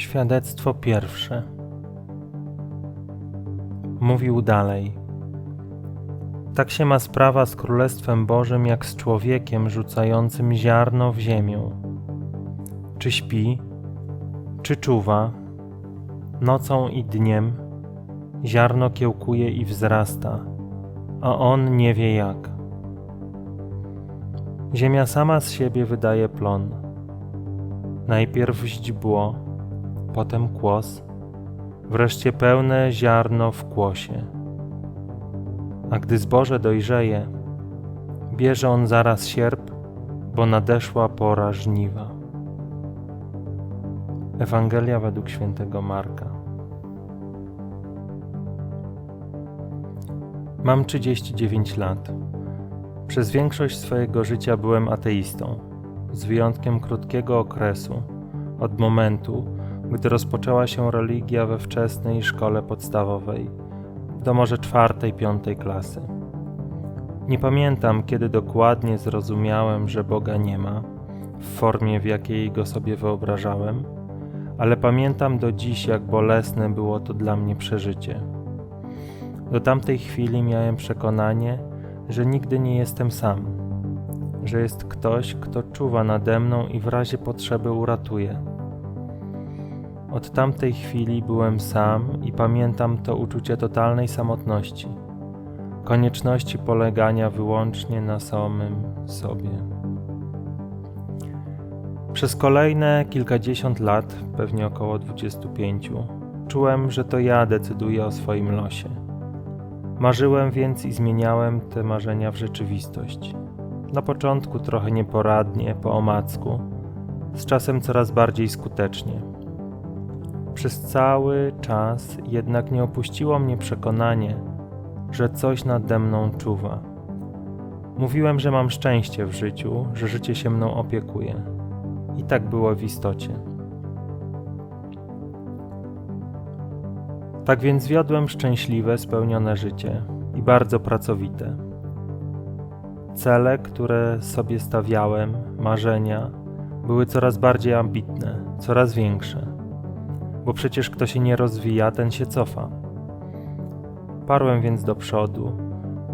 Świadectwo pierwsze. Mówił dalej. Tak się ma sprawa z Królestwem Bożym, jak z człowiekiem rzucającym ziarno w ziemię. Czy śpi, czy czuwa, nocą i dniem, ziarno kiełkuje i wzrasta, a on nie wie jak. Ziemia sama z siebie wydaje plon. Najpierw źdźbło, potem kłos, wreszcie pełne ziarno w kłosie. A gdy zboże dojrzeje, bierze on zaraz sierp, bo nadeszła pora żniwa. Ewangelia według świętego Marka. Mam 39 lat. Przez większość swojego życia byłem ateistą, z wyjątkiem krótkiego okresu, od momentu, gdy rozpoczęła się religia we wczesnej szkole podstawowej, do może czwartej, piątej klasy. Nie pamiętam, kiedy dokładnie zrozumiałem, że Boga nie ma, w formie, w jakiej go sobie wyobrażałem, ale pamiętam do dziś, jak bolesne było to dla mnie przeżycie. Do tamtej chwili miałem przekonanie, że nigdy nie jestem sam, że jest ktoś, kto czuwa nade mną i w razie potrzeby uratuje. Od tamtej chwili byłem sam i pamiętam to uczucie totalnej samotności, konieczności polegania wyłącznie na samym sobie. Przez kolejne kilkadziesiąt lat, pewnie około 25, czułem, że to ja decyduję o swoim losie. Marzyłem więc i zmieniałem te marzenia w rzeczywistość. Na początku trochę nieporadnie, po omacku, z czasem coraz bardziej skutecznie. Przez cały czas jednak nie opuściło mnie przekonanie, że coś nade mną czuwa. Mówiłem, że mam szczęście w życiu, że życie się mną opiekuje. I tak było w istocie. Tak więc wiodłem szczęśliwe, spełnione życie i bardzo pracowite. Cele, które sobie stawiałem, marzenia, były coraz bardziej ambitne, coraz większe. Bo przecież kto się nie rozwija, ten się cofa. Parłem więc do przodu,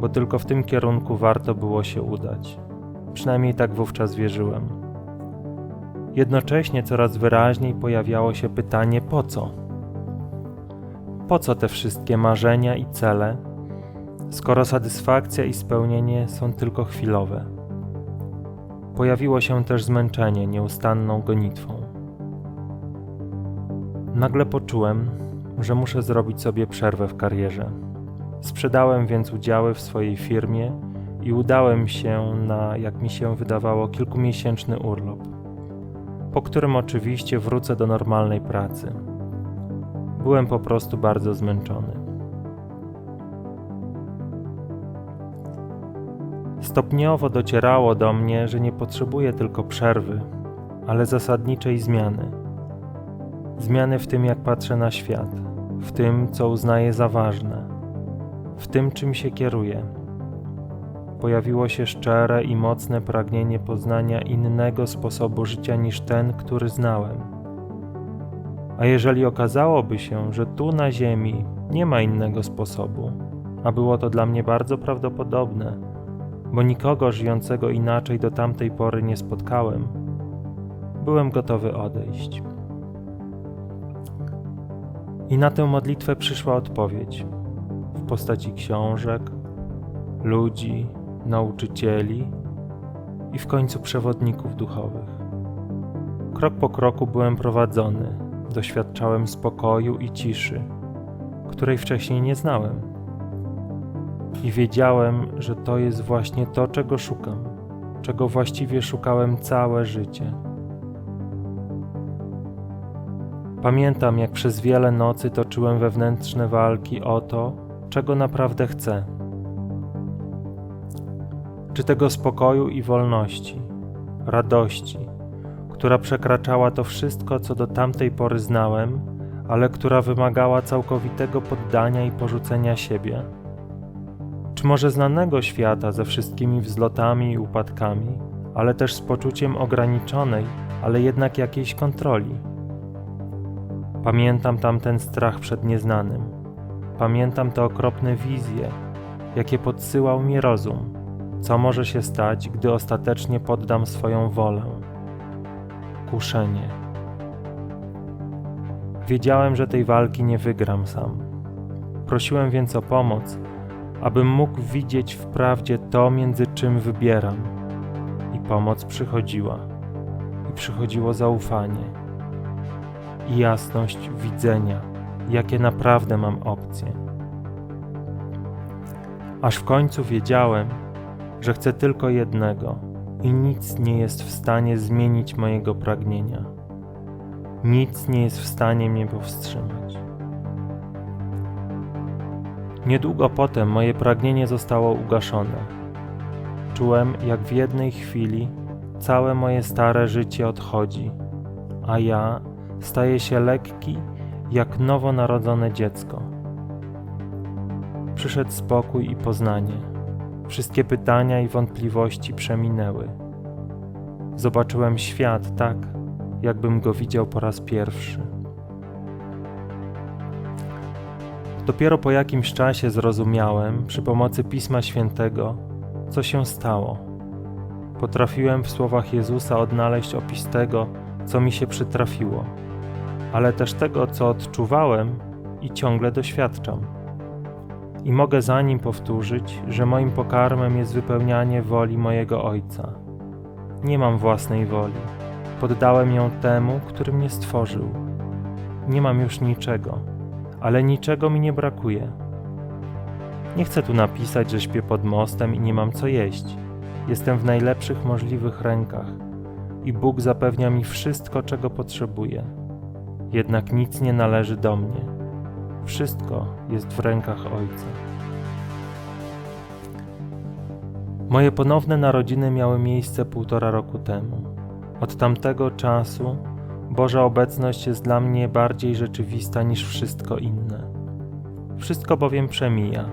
bo tylko w tym kierunku warto było się udać. Przynajmniej tak wówczas wierzyłem. Jednocześnie coraz wyraźniej pojawiało się pytanie: po co? Po co te wszystkie marzenia i cele, skoro satysfakcja i spełnienie są tylko chwilowe? Pojawiło się też zmęczenie nieustanną gonitwą. Nagle poczułem, że muszę zrobić sobie przerwę w karierze. Sprzedałem więc udziały w swojej firmie i udałem się na, jak mi się wydawało, kilkumiesięczny urlop, po którym oczywiście wrócę do normalnej pracy. Byłem po prostu bardzo zmęczony. Stopniowo docierało do mnie, że nie potrzebuję tylko przerwy, ale zasadniczej zmiany. Zmiany w tym, jak patrzę na świat, w tym, co uznaję za ważne, w tym, czym się kieruję. Pojawiło się szczere i mocne pragnienie poznania innego sposobu życia niż ten, który znałem a jeżeli okazałoby się, że tu na Ziemi nie ma innego sposobu, a było to dla mnie bardzo prawdopodobne, bo nikogo żyjącego inaczej do tamtej pory nie spotkałem, byłem gotowy odejść. I na tę modlitwę przyszła odpowiedź w postaci książek, ludzi, nauczycieli i w końcu przewodników duchowych. Krok po kroku byłem prowadzony doświadczałem spokoju i ciszy, której wcześniej nie znałem. I wiedziałem, że to jest właśnie to, czego szukam, czego właściwie szukałem całe życie. Pamiętam, jak przez wiele nocy toczyłem wewnętrzne walki o to, czego naprawdę chcę. Czy tego spokoju i wolności, radości, która przekraczała to wszystko, co do tamtej pory znałem, ale która wymagała całkowitego poddania i porzucenia siebie? Czy może znanego świata ze wszystkimi wzlotami i upadkami, ale też z poczuciem ograniczonej, ale jednak jakiejś kontroli? Pamiętam tamten strach przed nieznanym. Pamiętam te okropne wizje, jakie podsyłał mi rozum. Co może się stać, gdy ostatecznie poddam swoją wolę? Kuszenie. Wiedziałem, że tej walki nie wygram sam. Prosiłem więc o pomoc, abym mógł widzieć w prawdzie to, między czym wybieram. I pomoc przychodziła. I przychodziło zaufanie. I jasność widzenia, jakie naprawdę mam opcje. Aż w końcu wiedziałem, że chcę tylko jednego i nic nie jest w stanie zmienić mojego pragnienia. Nic nie jest w stanie mnie powstrzymać. Niedługo potem moje pragnienie zostało ugaszone. Czułem, jak w jednej chwili całe moje stare życie odchodzi, a ja staję się lekki jak nowonarodzone dziecko. Przyszedł spokój i poznanie. Wszystkie pytania i wątpliwości przeminęły. Zobaczyłem świat tak, jakbym go widział po raz pierwszy. Dopiero po jakimś czasie zrozumiałem, przy pomocy Pisma Świętego, co się stało. Potrafiłem w słowach Jezusa odnaleźć opis tego, co mi się przytrafiło, ale też tego, co odczuwałem i ciągle doświadczam. I mogę za nim powtórzyć, że moim pokarmem jest wypełnianie woli mojego Ojca. Nie mam własnej woli. Poddałem ją temu, który mnie stworzył. Nie mam już niczego, ale niczego mi nie brakuje. Nie chcę tu napisać, że śpię pod mostem i nie mam co jeść. Jestem w najlepszych możliwych rękach i Bóg zapewnia mi wszystko, czego potrzebuję. Jednak nic nie należy do mnie. Wszystko jest w rękach Ojca. Moje ponowne narodziny miały miejsce półtora roku temu. Od tamtego czasu Boża obecność jest dla mnie bardziej rzeczywista niż wszystko inne. Wszystko bowiem przemija: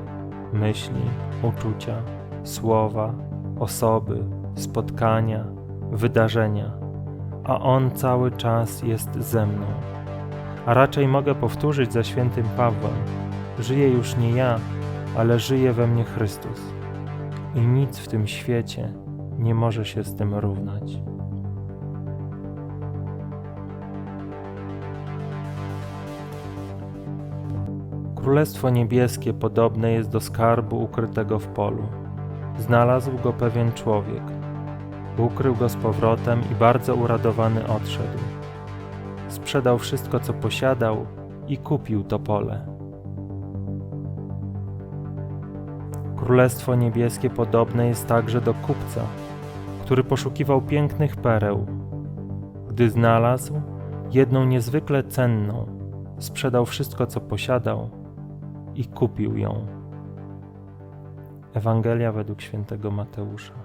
myśli, uczucia, słowa, osoby, spotkania, wydarzenia, a On cały czas jest ze mną. A raczej mogę powtórzyć za świętym Pawłem: Żyję już nie ja, ale żyje we mnie Chrystus. I nic w tym świecie nie może się z tym równać. Królestwo Niebieskie podobne jest do skarbu ukrytego w polu. Znalazł go pewien człowiek. Ukrył go z powrotem i bardzo uradowany odszedł. Sprzedał wszystko, co posiadał i kupił to pole. Królestwo Niebieskie podobne jest także do kupca, który poszukiwał pięknych pereł. Gdy znalazł jedną niezwykle cenną, sprzedał wszystko, co posiadał i kupił ją. Ewangelia według świętego Mateusza.